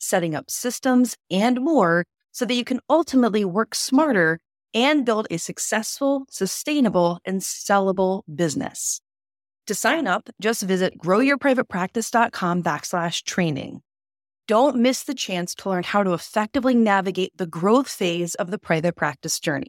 setting up systems, and more so that you can ultimately work smarter and build a successful, sustainable, and sellable business. To sign up, just visit growyourprivatepractice.com backslash training. Don't miss the chance to learn how to effectively navigate the growth phase of the private practice journey.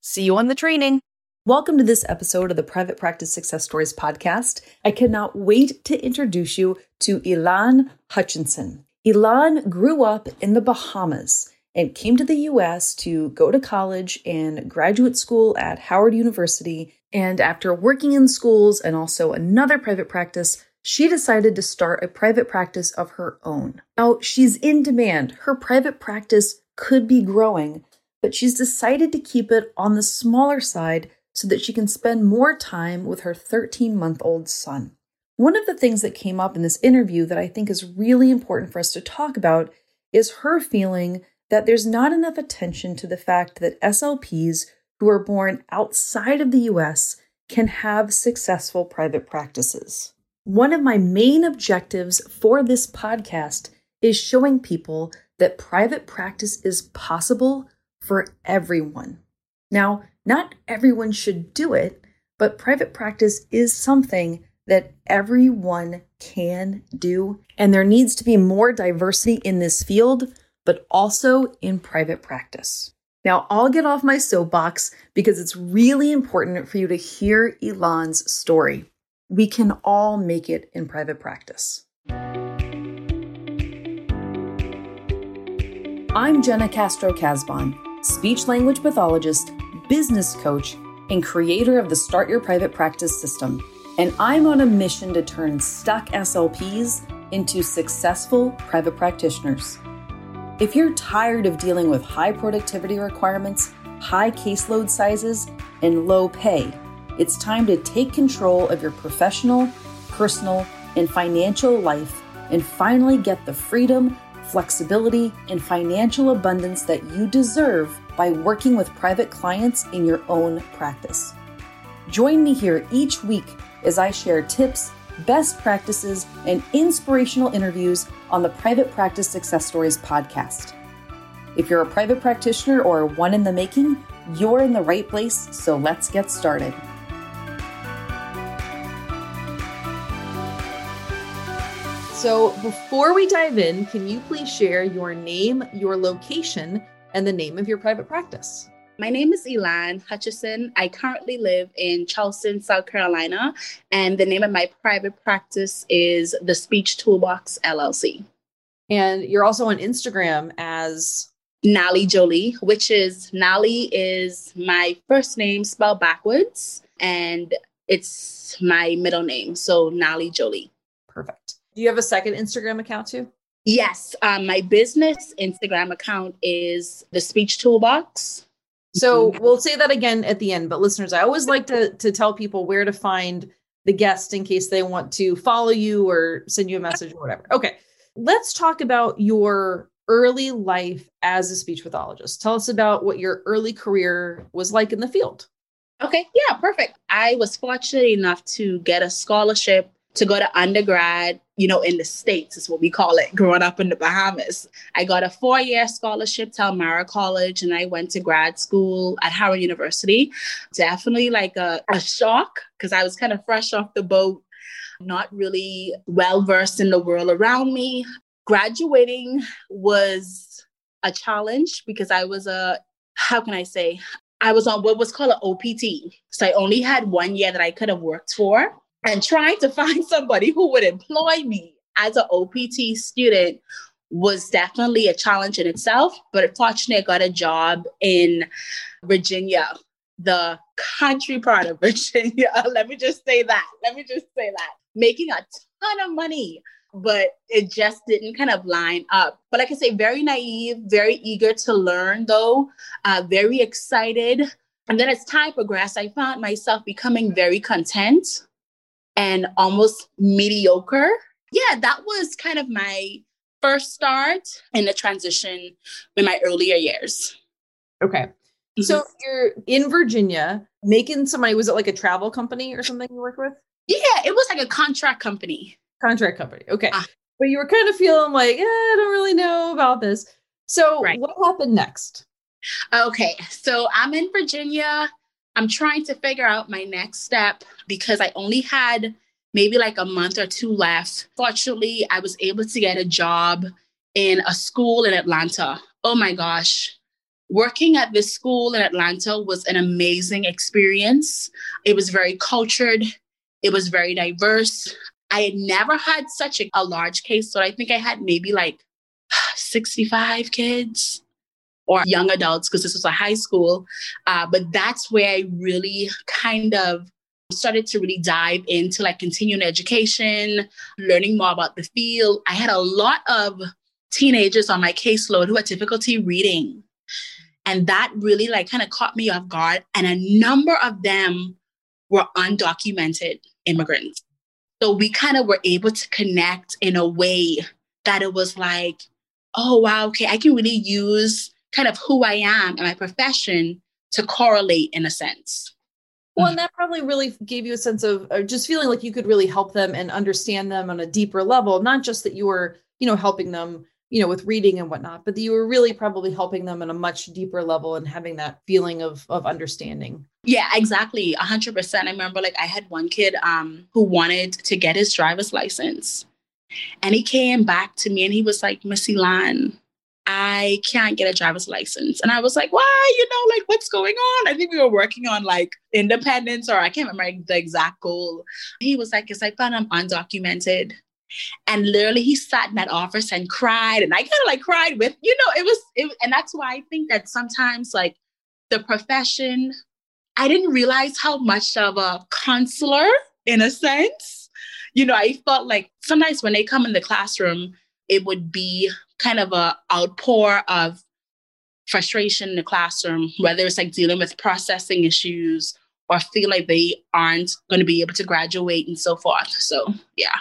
See you on the training. Welcome to this episode of the Private Practice Success Stories podcast. I cannot wait to introduce you to Elan Hutchinson. Elan grew up in the Bahamas and came to the US to go to college and graduate school at Howard University. And after working in schools and also another private practice, she decided to start a private practice of her own. Now, she's in demand. Her private practice could be growing, but she's decided to keep it on the smaller side so that she can spend more time with her 13 month old son. One of the things that came up in this interview that I think is really important for us to talk about is her feeling that there's not enough attention to the fact that SLPs who are born outside of the US can have successful private practices. One of my main objectives for this podcast is showing people that private practice is possible for everyone. Now, not everyone should do it, but private practice is something that everyone can do. And there needs to be more diversity in this field, but also in private practice. Now, I'll get off my soapbox because it's really important for you to hear Elan's story we can all make it in private practice. I'm Jena Castro Casbon, speech language pathologist, business coach, and creator of the Start Your Private Practice system. And I'm on a mission to turn stuck SLPs into successful private practitioners. If you're tired of dealing with high productivity requirements, high caseload sizes, and low pay, it's time to take control of your professional, personal, and financial life and finally get the freedom, flexibility, and financial abundance that you deserve by working with private clients in your own practice. Join me here each week as I share tips, best practices, and inspirational interviews on the Private Practice Success Stories podcast. If you're a private practitioner or one in the making, you're in the right place, so let's get started. So, before we dive in, can you please share your name, your location, and the name of your private practice? My name is Elan Hutchison. I currently live in Charleston, South Carolina, and the name of my private practice is The Speech Toolbox LLC. And you're also on Instagram as Nale Jolie, which is Nale is my first name spelled backwards, and it's my middle name. So Nale Jolie. Perfect. Do you have a second Instagram account too? Yes. Um, my business Instagram account is the Speech Toolbox. So mm-hmm. we'll say that again at the end. But listeners, I always like to to tell people where to find the guest in case they want to follow you or send you a message or whatever. Okay. Let's talk about your early life as a speech pathologist. Tell us about what your early career was like in the field. Okay, yeah, perfect. I was fortunate enough to get a scholarship to go to undergrad, you know, in the States is what we call it, growing up in the Bahamas. I got a four year scholarship to Elmira College and I went to grad school at Howard University. Definitely like a, a shock because I was kind of fresh off the boat, not really well versed in the world around me. Graduating was a challenge because I was a, how can I say, I was on what was called an OPT. So I only had one year that I could have worked for and trying to find somebody who would employ me as an OPT student was definitely a challenge in itself. But fortunately, I got a job in Virginia, the country part of Virginia. Let me just say that. Let me just say that. Making a ton of money but it just didn't kind of line up. But like I say, very naive, very eager to learn, though, uh, very excited. And then as time progressed, I found myself becoming very content and almost mediocre. Yeah, that was kind of my first start in the transition in my earlier years. Okay. Mm-hmm. So you're in Virginia making some money. Was it like a travel company or something you work with? Yeah, it was like a contract company. Contract company. Okay. Ah. But you were kind of feeling like, eh, I don't really know about this. So right. what happened next? Okay. So I'm in Virginia. I'm trying to figure out my next step because I only had maybe like a month or two left. Fortunately, I was able to get a job in a school in Atlanta. Oh my gosh. Working at this school in Atlanta was an amazing experience. It was very cultured, it was very diverse. I had never had such a, a large case. So I think I had maybe like 65 kids or young adults because this was a high school. Uh, but that's where I really kind of started to really dive into like continuing education, learning more about the field. I had a lot of teenagers on my caseload who had difficulty reading. And that really like kind of caught me off guard. And a number of them were undocumented immigrants. So we kind of were able to connect in a way that it was like, oh, wow, okay, I can really use kind of who I am and my profession to correlate in a sense. Well, and that probably really gave you a sense of just feeling like you could really help them and understand them on a deeper level, not just that you were, you know, helping them, you know, with reading and whatnot, but that you were really probably helping them on a much deeper level and having that feeling of of understanding. Yeah, exactly. A hundred percent. I remember like I had one kid um who wanted to get his driver's license. And he came back to me and he was like, Missy Lan, I can't get a driver's license. And I was like, why? You know, like what's going on? I think we were working on like independence or I can't remember the exact goal. He was like, it's like, but I'm undocumented. And literally he sat in that office and cried. And I kind of like cried with, you know, it was, it, and that's why I think that sometimes like the profession, I didn't realize how much of a counselor in a sense. You know, I felt like sometimes when they come in the classroom, it would be kind of a outpour of frustration in the classroom, whether it's like dealing with processing issues or feel like they aren't going to be able to graduate and so forth. So, yeah.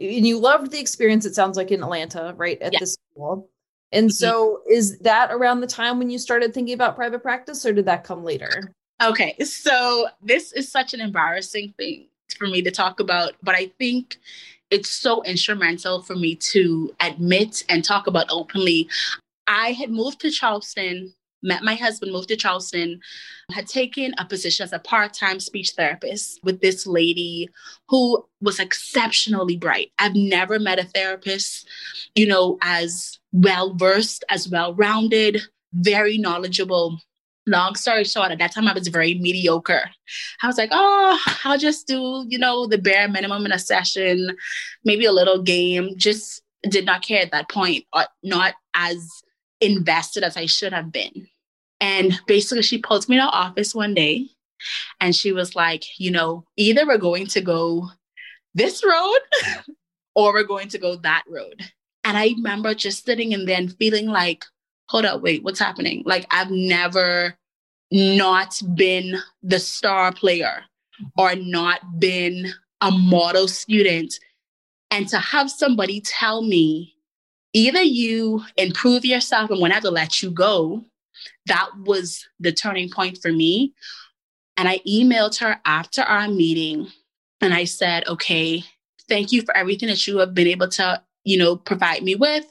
And you loved the experience, it sounds like in Atlanta, right? At yeah. the school. And mm-hmm. so, is that around the time when you started thinking about private practice, or did that come later? Okay. So, this is such an embarrassing thing for me to talk about, but I think it's so instrumental for me to admit and talk about openly. I had moved to Charleston, met my husband, moved to Charleston, had taken a position as a part time speech therapist with this lady who was exceptionally bright. I've never met a therapist, you know, as well versed, as well rounded, very knowledgeable long story short, at that time I was very mediocre. I was like, oh, I'll just do, you know, the bare minimum in a session, maybe a little game. Just did not care at that point, or not as invested as I should have been. And basically, she pulled me to office one day and she was like, you know, either we're going to go this road or we're going to go that road. And I remember just sitting in there and feeling like, hold up, wait, what's happening? Like I've never not been the star player or not been a model student. And to have somebody tell me, either you improve yourself and when I have to let you go, that was the turning point for me. And I emailed her after our meeting and I said, okay, thank you for everything that you have been able to, you know, provide me with.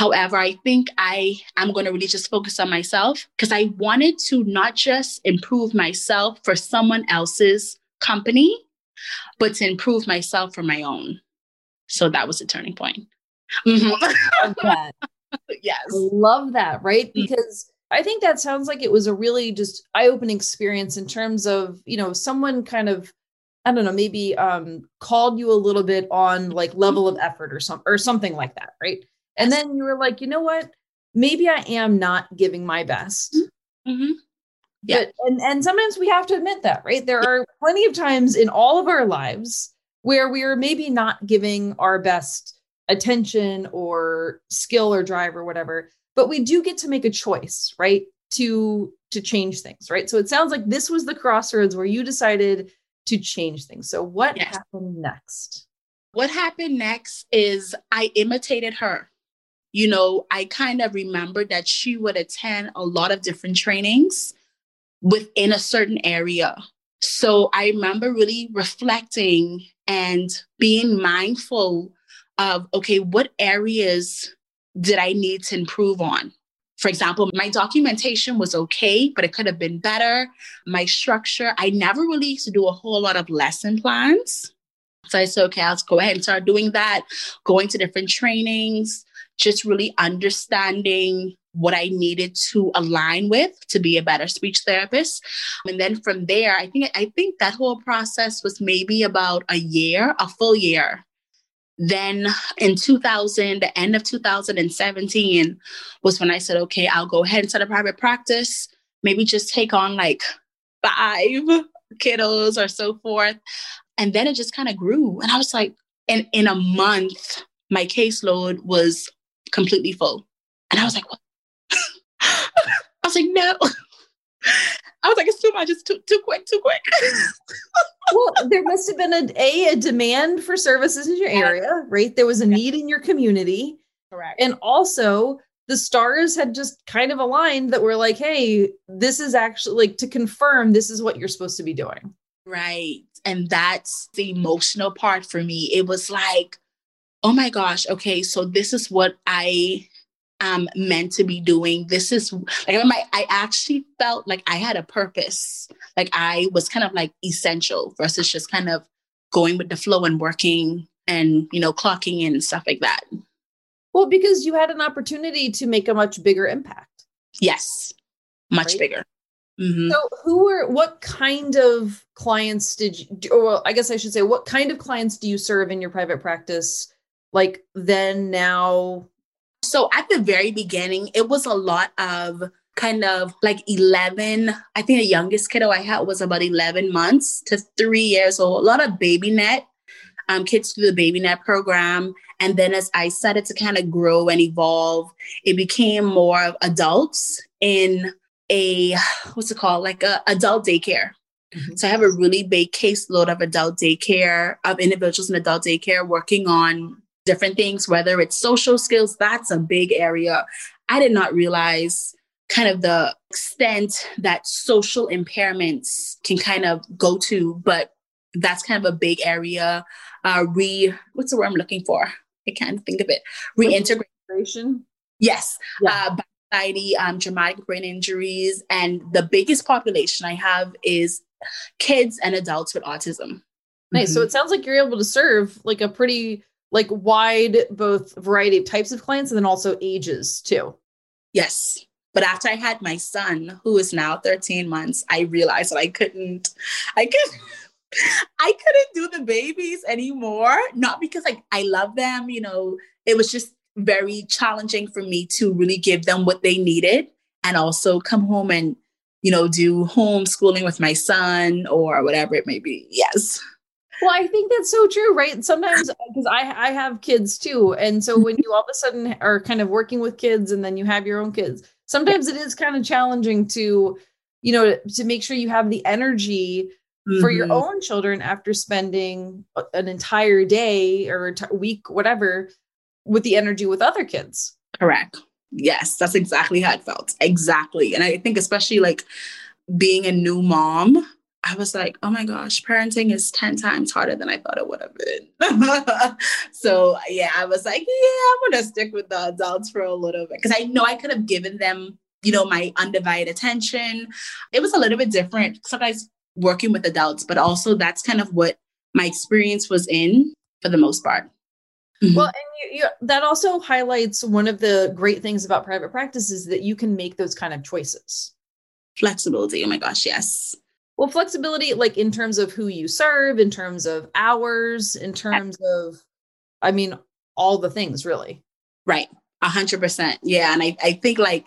However, I think I am going to really just focus on myself because I wanted to not just improve myself for someone else's company, but to improve myself for my own. So that was a turning point. Mm-hmm. Yes. Love that, right? Mm-hmm. Because I think that sounds like it was a really just eye-opening experience in terms of, you know, someone kind of I don't know, maybe um called you a little bit on like level of effort or some or something like that, right? And then you were like, you know what? Maybe I am not giving my best. Mm-hmm. Yeah. But, and, and sometimes we have to admit that, right? There are plenty of times in all of our lives where we are maybe not giving our best attention or skill or drive or whatever but we do get to make a choice right to to change things right so it sounds like this was the crossroads where you decided to change things so what yes. happened next what happened next is i imitated her you know i kind of remembered that she would attend a lot of different trainings within a certain area so i remember really reflecting and being mindful of okay what areas did i need to improve on for example, my documentation was okay, but it could have been better. My structure, I never really used to do a whole lot of lesson plans. So I said, okay, let's go ahead and start doing that, going to different trainings, just really understanding what I needed to align with to be a better speech therapist. And then from there, I think I think that whole process was maybe about a year, a full year. Then in 2000, the end of 2017 was when I said, okay, I'll go ahead and start a private practice, maybe just take on like five kiddos or so forth. And then it just kind of grew. And I was like, and in a month, my caseload was completely full. And I was like, what? I was like, no. I was like, it's too much. It's too too quick, too quick. well, there must have been a, a, a demand for services in your area, right? There was a need in your community. Correct. And also the stars had just kind of aligned that were like, hey, this is actually like to confirm this is what you're supposed to be doing. Right. And that's the emotional part for me. It was like, oh my gosh, okay, so this is what I am meant to be doing. This is like my I actually felt like I had a purpose. Like I was kind of like essential versus just kind of going with the flow and working and you know clocking in and stuff like that. Well, because you had an opportunity to make a much bigger impact. Yes. Much right? bigger. Mm-hmm. So, who were what kind of clients did you? Or well, I guess I should say, what kind of clients do you serve in your private practice? Like then, now, so at the very beginning, it was a lot of kind of like 11. I think the youngest kiddo I had was about 11 months to three years old. A lot of BabyNet, um, kids through the BabyNet program. And then as I started to kind of grow and evolve, it became more of adults in a, what's it called? Like a adult daycare. Mm-hmm. So I have a really big caseload of adult daycare, of individuals in adult daycare working on different things, whether it's social skills, that's a big area. I did not realize kind of the extent that social impairments can kind of go to, but that's kind of a big area. Uh, re, what's the word I'm looking for? I can't think of it. Reintegration. Yes. Yeah. Uh, society, um, traumatic brain injuries, and the biggest population I have is kids and adults with autism. Nice. Mm-hmm. So it sounds like you're able to serve like a pretty like wide both variety of types of clients and then also ages too. Yes. But after I had my son, who is now 13 months, I realized that I couldn't, I could I couldn't do the babies anymore. Not because like I love them, you know, it was just very challenging for me to really give them what they needed and also come home and, you know, do homeschooling with my son or whatever it may be. Yes. Well, I think that's so true, right? Sometimes because I I have kids too, and so when you all of a sudden are kind of working with kids, and then you have your own kids, sometimes it is kind of challenging to, you know, to make sure you have the energy mm-hmm. for your mm-hmm. own children after spending an entire day or t- week, whatever, with the energy with other kids. Correct. Yes, that's exactly how it felt. Exactly, and I think especially like being a new mom I was like, oh my gosh, parenting is 10 times harder than I thought it would have been. so, yeah, I was like, yeah, I'm going to stick with the adults for a little bit because I know I could have given them, you know, my undivided attention. It was a little bit different sometimes working with adults, but also that's kind of what my experience was in for the most part. Mm-hmm. Well, and you, you, that also highlights one of the great things about private practice is that you can make those kind of choices. Flexibility. Oh my gosh, yes. Well, flexibility, like in terms of who you serve, in terms of hours, in terms of, I mean, all the things really. Right. A hundred percent. Yeah. And I, I think like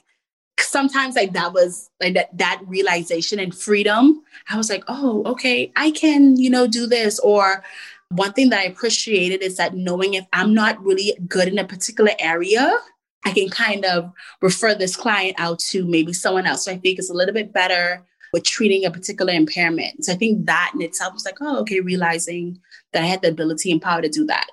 sometimes like that was like that, that realization and freedom. I was like, oh, okay, I can, you know, do this. Or one thing that I appreciated is that knowing if I'm not really good in a particular area, I can kind of refer this client out to maybe someone else. So I think it's a little bit better with treating a particular impairment. So I think that in itself was like, oh, okay, realizing that I had the ability and power to do that.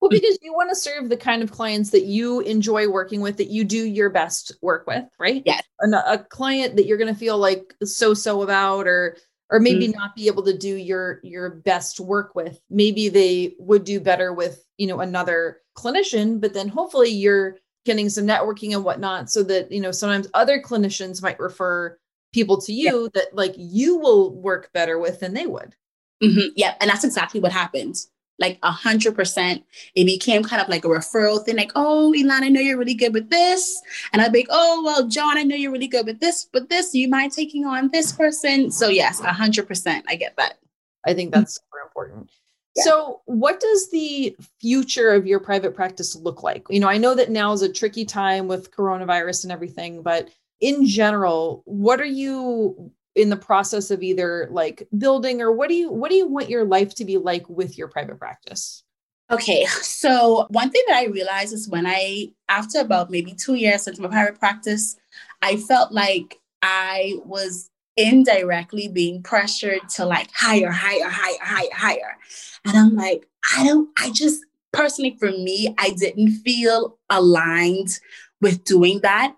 Well, because you want to serve the kind of clients that you enjoy working with, that you do your best work with, right? Yes. A, a client that you're going to feel like so so about, or or maybe mm-hmm. not be able to do your your best work with. Maybe they would do better with you know another clinician, but then hopefully you're getting some networking and whatnot, so that you know sometimes other clinicians might refer people to you yeah. that like you will work better with than they would. Mm-hmm. Yeah, and that's exactly what happened like a hundred percent. It became kind of like a referral thing, like, oh, Elan, I know you're really good with this. And I'd be like, oh, well, John, I know you're really good with this, but this, you mind taking on this person? So yes, a hundred percent. I get that. I think that's super important. Yeah. So, what does the future of your private practice look like? You know, I know that now is a tricky time with coronavirus and everything, but in general, what are you in the process of either like building or what do you what do you want your life to be like with your private practice? Okay so one thing that i realized is when i after about maybe two years into my private practice i felt like i was indirectly being pressured to like hire hire hire hire hire and i'm like i don't i just personally for me i didn't feel aligned with doing that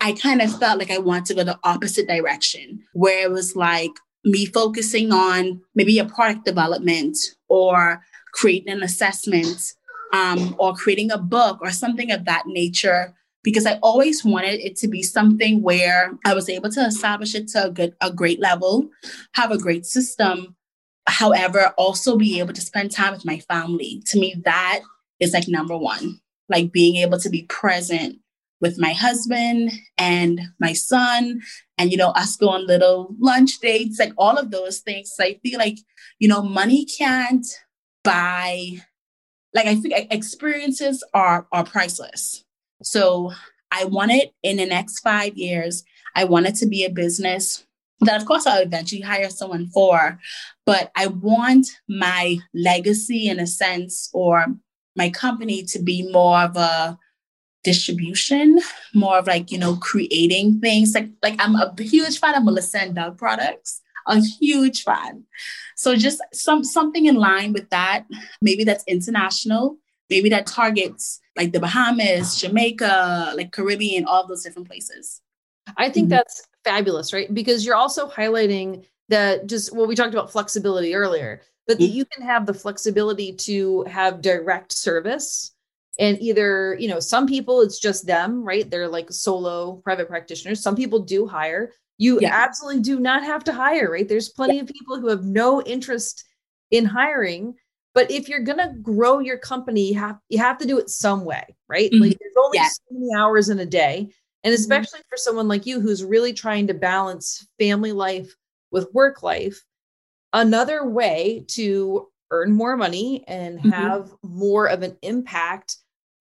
I kind of felt like I wanted to go the opposite direction, where it was like me focusing on maybe a product development or creating an assessment um, or creating a book or something of that nature. Because I always wanted it to be something where I was able to establish it to a good, a great level, have a great system. However, also be able to spend time with my family. To me, that is like number one. Like being able to be present with my husband and my son and you know us go on little lunch dates like all of those things. So i feel like you know money can't buy like i think experiences are are priceless. So i want it in the next five years. I want it to be a business that of course i'll eventually hire someone for but i want my legacy in a sense or my company to be more of a distribution, more of like, you know, creating things. Like, like I'm a huge fan of Melissa and Doug products. A huge fan. So just some something in line with that. Maybe that's international. Maybe that targets like the Bahamas, Jamaica, like Caribbean, all those different places. I think mm-hmm. that's fabulous, right? Because you're also highlighting that just well, we talked about flexibility earlier, but mm-hmm. that you can have the flexibility to have direct service and either you know some people it's just them right they're like solo private practitioners some people do hire you yeah. absolutely do not have to hire right there's plenty yeah. of people who have no interest in hiring but if you're going to grow your company you have you have to do it some way right mm-hmm. like there's only yeah. so many hours in a day and mm-hmm. especially mm-hmm. for someone like you who's really trying to balance family life with work life another way to earn more money and mm-hmm. have more of an impact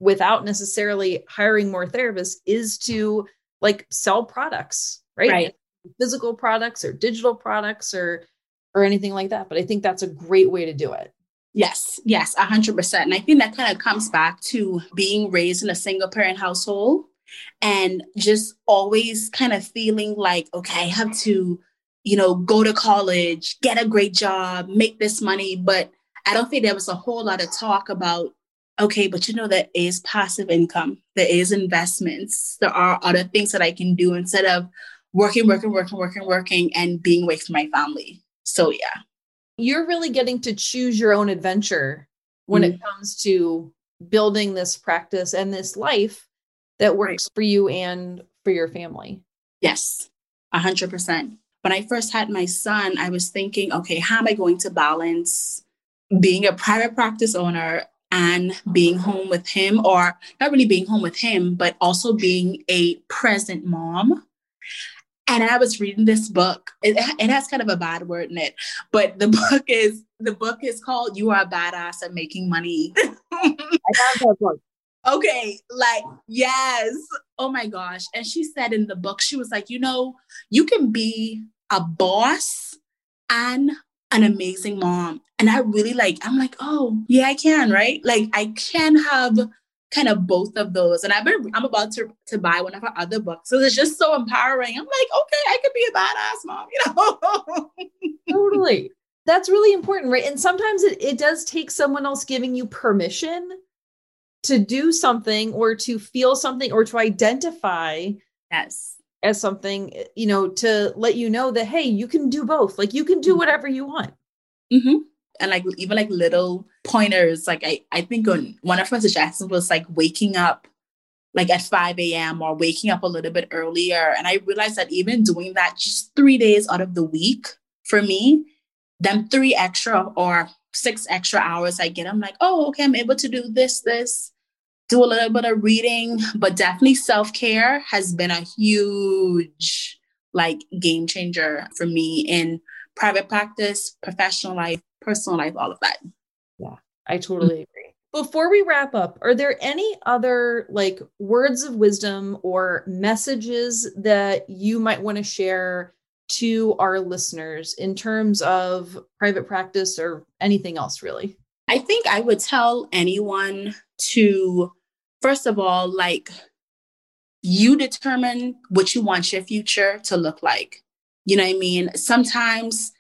without necessarily hiring more therapists is to like sell products, right? Right. Physical products or digital products or or anything like that. But I think that's a great way to do it. Yes, yes, 100%. And I think that kind of comes back to being raised in a single parent household and just always kind of feeling like, okay, I have to, you know, go to college, get a great job, make this money. But I don't think there was a whole lot of talk about okay, but you know, there is passive income, there is investments, there are other things that I can do instead of working, working, working, working, working, and being away from my family. So, yeah. You're really getting to choose your own adventure when mm-hmm. it comes to building this practice and this life that works for you and for your family. Yes, 100%. When I first had my son, I was thinking, okay, how am I going to balance being a private practice owner and being home with him, or not really being home with him, but also being a present mom. And I was reading this book. It, it has kind of a bad word in it, but the book is the book is called "You Are a Badass at Making Money." I have that book. Okay, like yes. Oh my gosh! And she said in the book, she was like, you know, you can be a boss and an amazing mom. And I really like, I'm like, oh, yeah, I can, right? Like I can have kind of both of those. And I've been, I'm about to, to buy one of her other books. So it's just so empowering. I'm like, okay, I could be a badass mom, you know? totally. That's really important, right? And sometimes it, it does take someone else giving you permission to do something or to feel something or to identify yes as something you know to let you know that hey you can do both like you can do mm-hmm. whatever you want mm-hmm. and like even like little pointers like i i think on one of my suggestions was like waking up like at 5 a.m or waking up a little bit earlier and i realized that even doing that just three days out of the week for me them three extra or six extra hours i get i'm like oh okay i'm able to do this this do a little bit of reading, but definitely self care has been a huge like game changer for me in private practice, professional life, personal life, all of that. Yeah, I totally mm-hmm. agree. Before we wrap up, are there any other like words of wisdom or messages that you might want to share to our listeners in terms of private practice or anything else really? I think I would tell anyone to, first of all, like, you determine what you want your future to look like. You know what I mean? Sometimes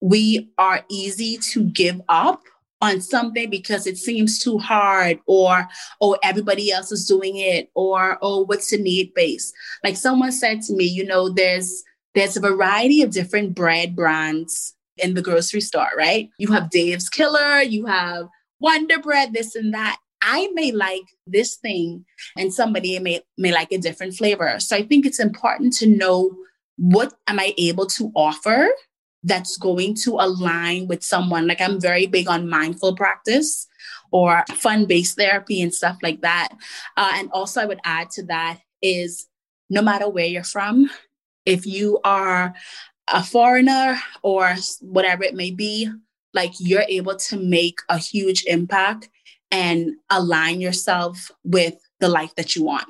we are easy to give up on something because it seems too hard or oh everybody else is doing it or oh what's the need base like someone said to me you know there's there's a variety of different bread brands in the grocery store right you have dave's killer you have wonder bread this and that I may like this thing and somebody may may like a different flavor. So I think it's important to know what am I able to offer that's going to align with someone. Like I'm very big on mindful practice or fun-based therapy and stuff like that. Uh, and also I would add to that is no matter where you're from, if you are a foreigner or whatever it may be, like you're able to make a huge impact and align yourself with the life that you want.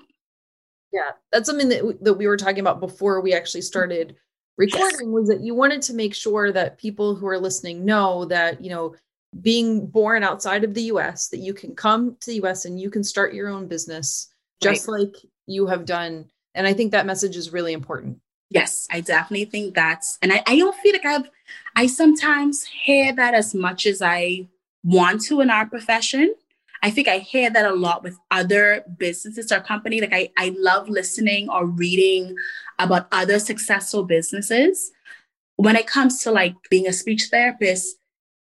Yeah, that's something that, that we were talking about before we actually started recording yes. was that you wanted to make sure that people who are listening know that, you know, being born outside of the US, that you can come to the US and you can start your own business just right. like you have done. And I think that message is really important. Yes, I definitely think that's, and I, I don't feel like I've, I sometimes hear that as much as I want to in our profession. I think I hear that a lot with other businesses or company. Like I, I love listening or reading about other successful businesses. When it comes to like being a speech therapist,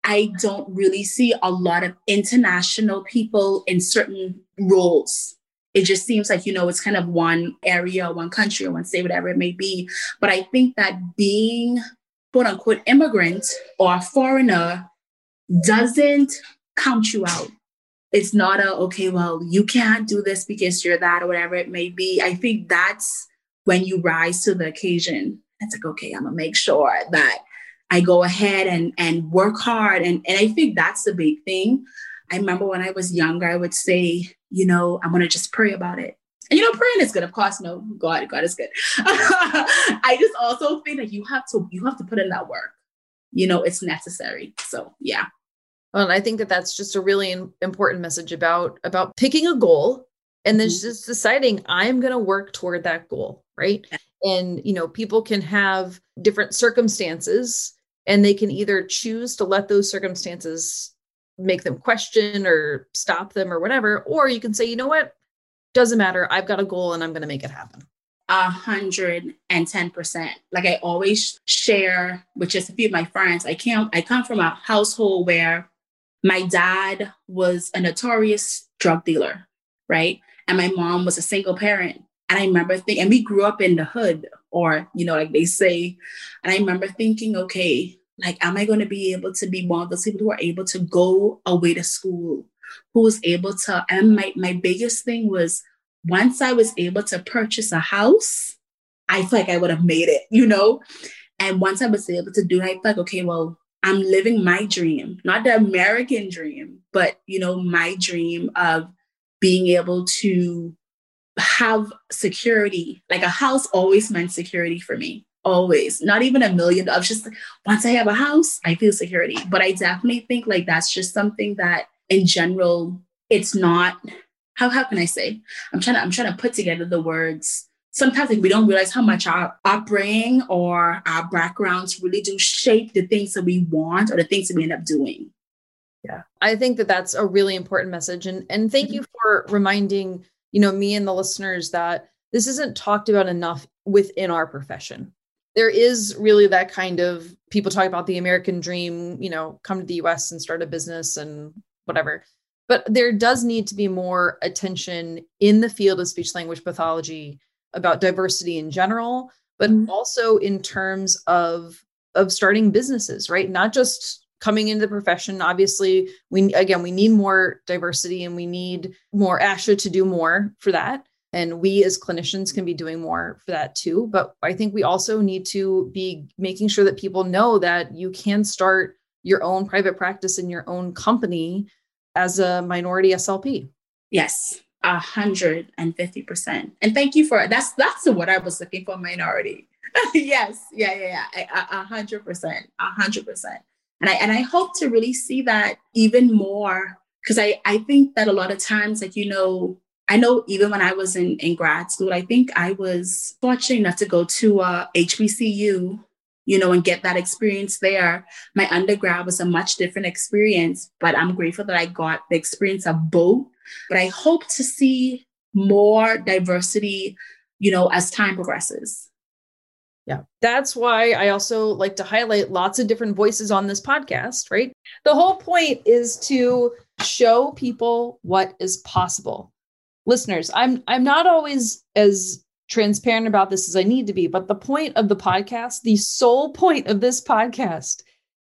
I don't really see a lot of international people in certain roles. It just seems like, you know, it's kind of one area, one country, one state, whatever it may be. But I think that being quote unquote immigrant or a foreigner doesn't count you out. It's not a okay well you can't do this because you're that or whatever it may be. I think that's when you rise to the occasion. It's like okay i'm gonna make sure that i go ahead and and work hard. And and i think that's the big thing. I remember when i was younger i would say you know i'm gonna just pray about it. And you know praying is good of course no god god is good. I just also think that you have to you have to put in that work. You know it's necessary. So yeah. Well, and I think that that's just a really important message about about picking a goal and then mm-hmm. just deciding I'm going to work toward that goal, right? And you know, people can have different circumstances and they can either choose to let those circumstances make them question or stop them or whatever or you can say, "You know what? Doesn't matter. I've got a goal and I'm going to make it happen." A hundred and ten percent. Like I always share with just a few of my friends. I can't. I come from a household where my dad was a notorious drug dealer, right? And my mom was a single parent. And I remember thinking, and we grew up in the hood, or, you know, like they say. And I remember thinking, okay, like, am I going to be able to be one of those people who are able to go away to school, who was able to, and my, my biggest thing was once I was able to purchase a house, I feel like I would have made it, you know? And once I was able to do it, I felt like, okay, well, I'm living my dream, not the American dream, but you know, my dream of being able to have security. Like a house always meant security for me, always. Not even a million dollars. Just once I have a house, I feel security. But I definitely think like that's just something that in general, it's not how how can I say? I'm trying to I'm trying to put together the words. Sometimes like, we don't realize how much our upbringing or our backgrounds really do shape the things that we want or the things that we end up doing. Yeah. I think that that's a really important message and and thank you for reminding, you know, me and the listeners that this isn't talked about enough within our profession. There is really that kind of people talk about the American dream, you know, come to the US and start a business and whatever. But there does need to be more attention in the field of speech language pathology about diversity in general, but mm-hmm. also in terms of of starting businesses, right? Not just coming into the profession. Obviously, we again we need more diversity and we need more ASHA to do more for that. And we as clinicians can be doing more for that too. But I think we also need to be making sure that people know that you can start your own private practice in your own company as a minority SLP. Yes, a hundred and thank you for that's that's what I was looking for minority. yes, yeah, yeah, yeah, a hundred percent, a hundred percent. And I and I hope to really see that even more because I I think that a lot of times like you know I know even when I was in in grad school I think I was fortunate enough to go to uh, HBCU you know, and get that experience there. My undergrad was a much different experience, but I'm grateful that I got the experience of both. But I hope to see more diversity, you know, as time progresses. Yeah. That's why I also like to highlight lots of different voices on this podcast, right? The whole point is to show people what is possible. Listeners, I'm I'm not always as transparent about this as I need to be. But the point of the podcast, the sole point of this podcast,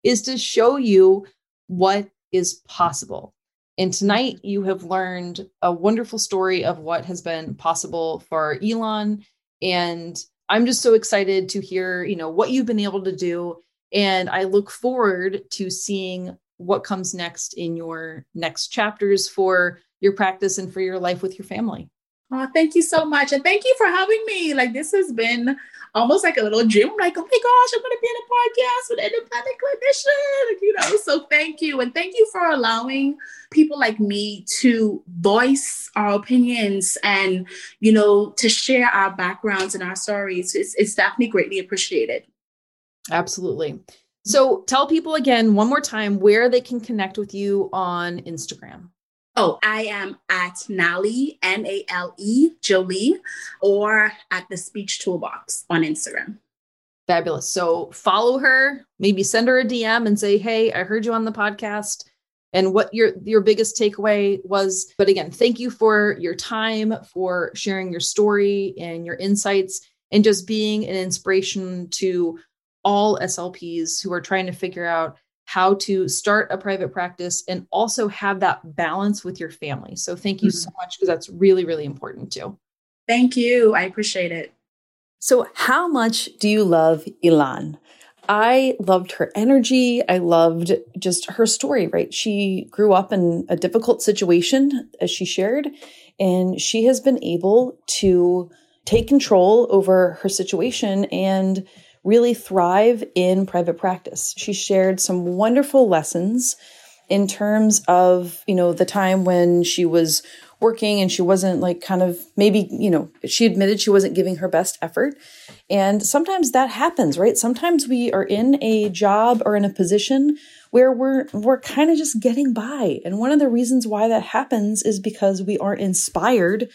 is to show you what is possible. And tonight you have learned a wonderful story of what has been possible for Elan. And I'm just so excited to hear, you know, what you've been able to do. And I look forward to seeing what comes next in your next chapters for your practice and for your life with your family. Oh, thank you so much. And thank you for having me. Like this has been almost like a little dream. Like, oh my gosh, I'm gonna be in a podcast with an independent clinician, you know. So thank you. And thank you for allowing people like me to voice our opinions and you know to share our backgrounds and our stories. It's, it's definitely greatly appreciated. Absolutely. So tell people again one more time where they can connect with you on Instagram. Oh, I am at Nale, N A L E, Jolie, or at the Speech Toolbox on Instagram. Fabulous. So follow her, maybe send her a DM and say, "Hey, I heard you on the podcast." And what your your biggest takeaway was. But again, thank you for your time, for sharing your story and your insights, and just being an inspiration to all SLPs who are trying to figure out how to start a private practice and also have that balance with your family. So thank you mm-hmm. so much because that's really, really important too. Thank you. I appreciate it. So, how much do you love Elan? I loved her energy. I loved just her story, right? She grew up in a difficult situation, as she shared, and she has been able to take control over her situation and really thrive in private practice. She shared some wonderful lessons in terms of, you know, the time when she was working and she wasn't like kind of maybe, you know, she admitted she wasn't giving her best effort. And sometimes that happens, right? Sometimes we are in a job or in a position where we're we're kind of just getting by. And one of the reasons why that happens is because we aren't inspired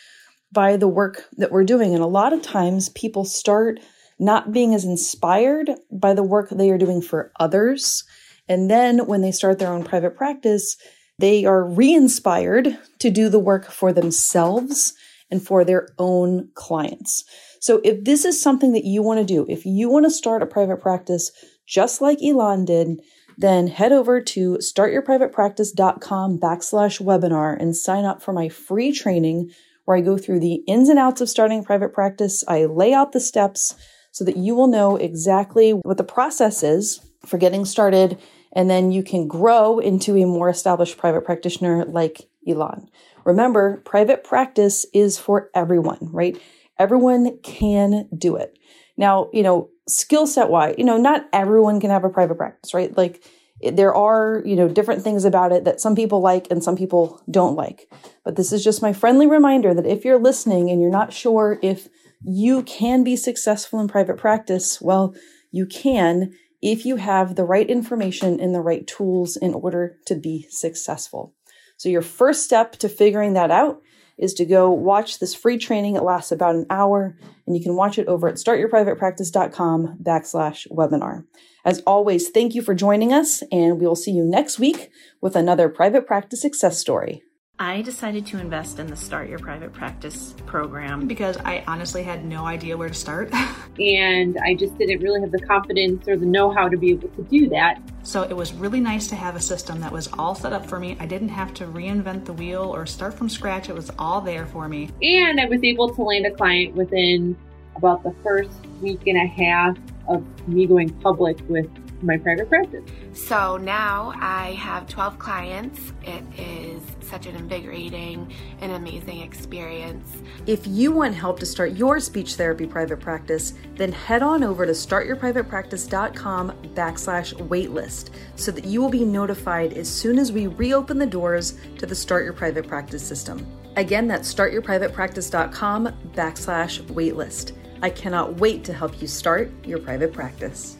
by the work that we're doing. And a lot of times people start not being as inspired by the work they are doing for others. And then when they start their own private practice, they are re inspired to do the work for themselves and for their own clients. So if this is something that you want to do, if you want to start a private practice just like Elan did, then head over to startyourprivatepractice.com backslash webinar and sign up for my free training where I go through the ins and outs of starting a private practice. I lay out the steps so that you will know exactly what the process is for getting started. And then you can grow into a more established private practitioner like Elan. Remember, private practice is for everyone, right? Everyone can do it. Now, you know, skill set wise, you know, not everyone can have a private practice, right? Like there are, you know, different things about it that some people like and some people don't like. But this is just my friendly reminder that if you're listening and you're not sure if you can be successful in private practice, well, you can if you have the right information and the right tools in order to be successful. So your first step to figuring that out is to go watch this free training. It lasts about an hour and you can watch it over at startyourprivatepractice.com backslash webinar. As always, thank you for joining us and we will see you next week with another private practice success story. I decided to invest in the Start Your Private Practice program because I honestly had no idea where to start. and I just didn't really have the confidence or the know how to be able to do that. So it was really nice to have a system that was all set up for me. I didn't have to reinvent the wheel or start from scratch, it was all there for me. And I was able to land a client within about the first week and a half of me going public with my private practice. So now I have 12 clients. It is such an invigorating and amazing experience. If you want help to start your speech therapy private practice, then head on over to startyourprivatepractice.com backslash waitlist so that you will be notified as soon as we reopen the doors to the Start Your Private Practice system. Again, that's startyourprivatepractice.com backslash waitlist. I cannot wait to help you start your private practice.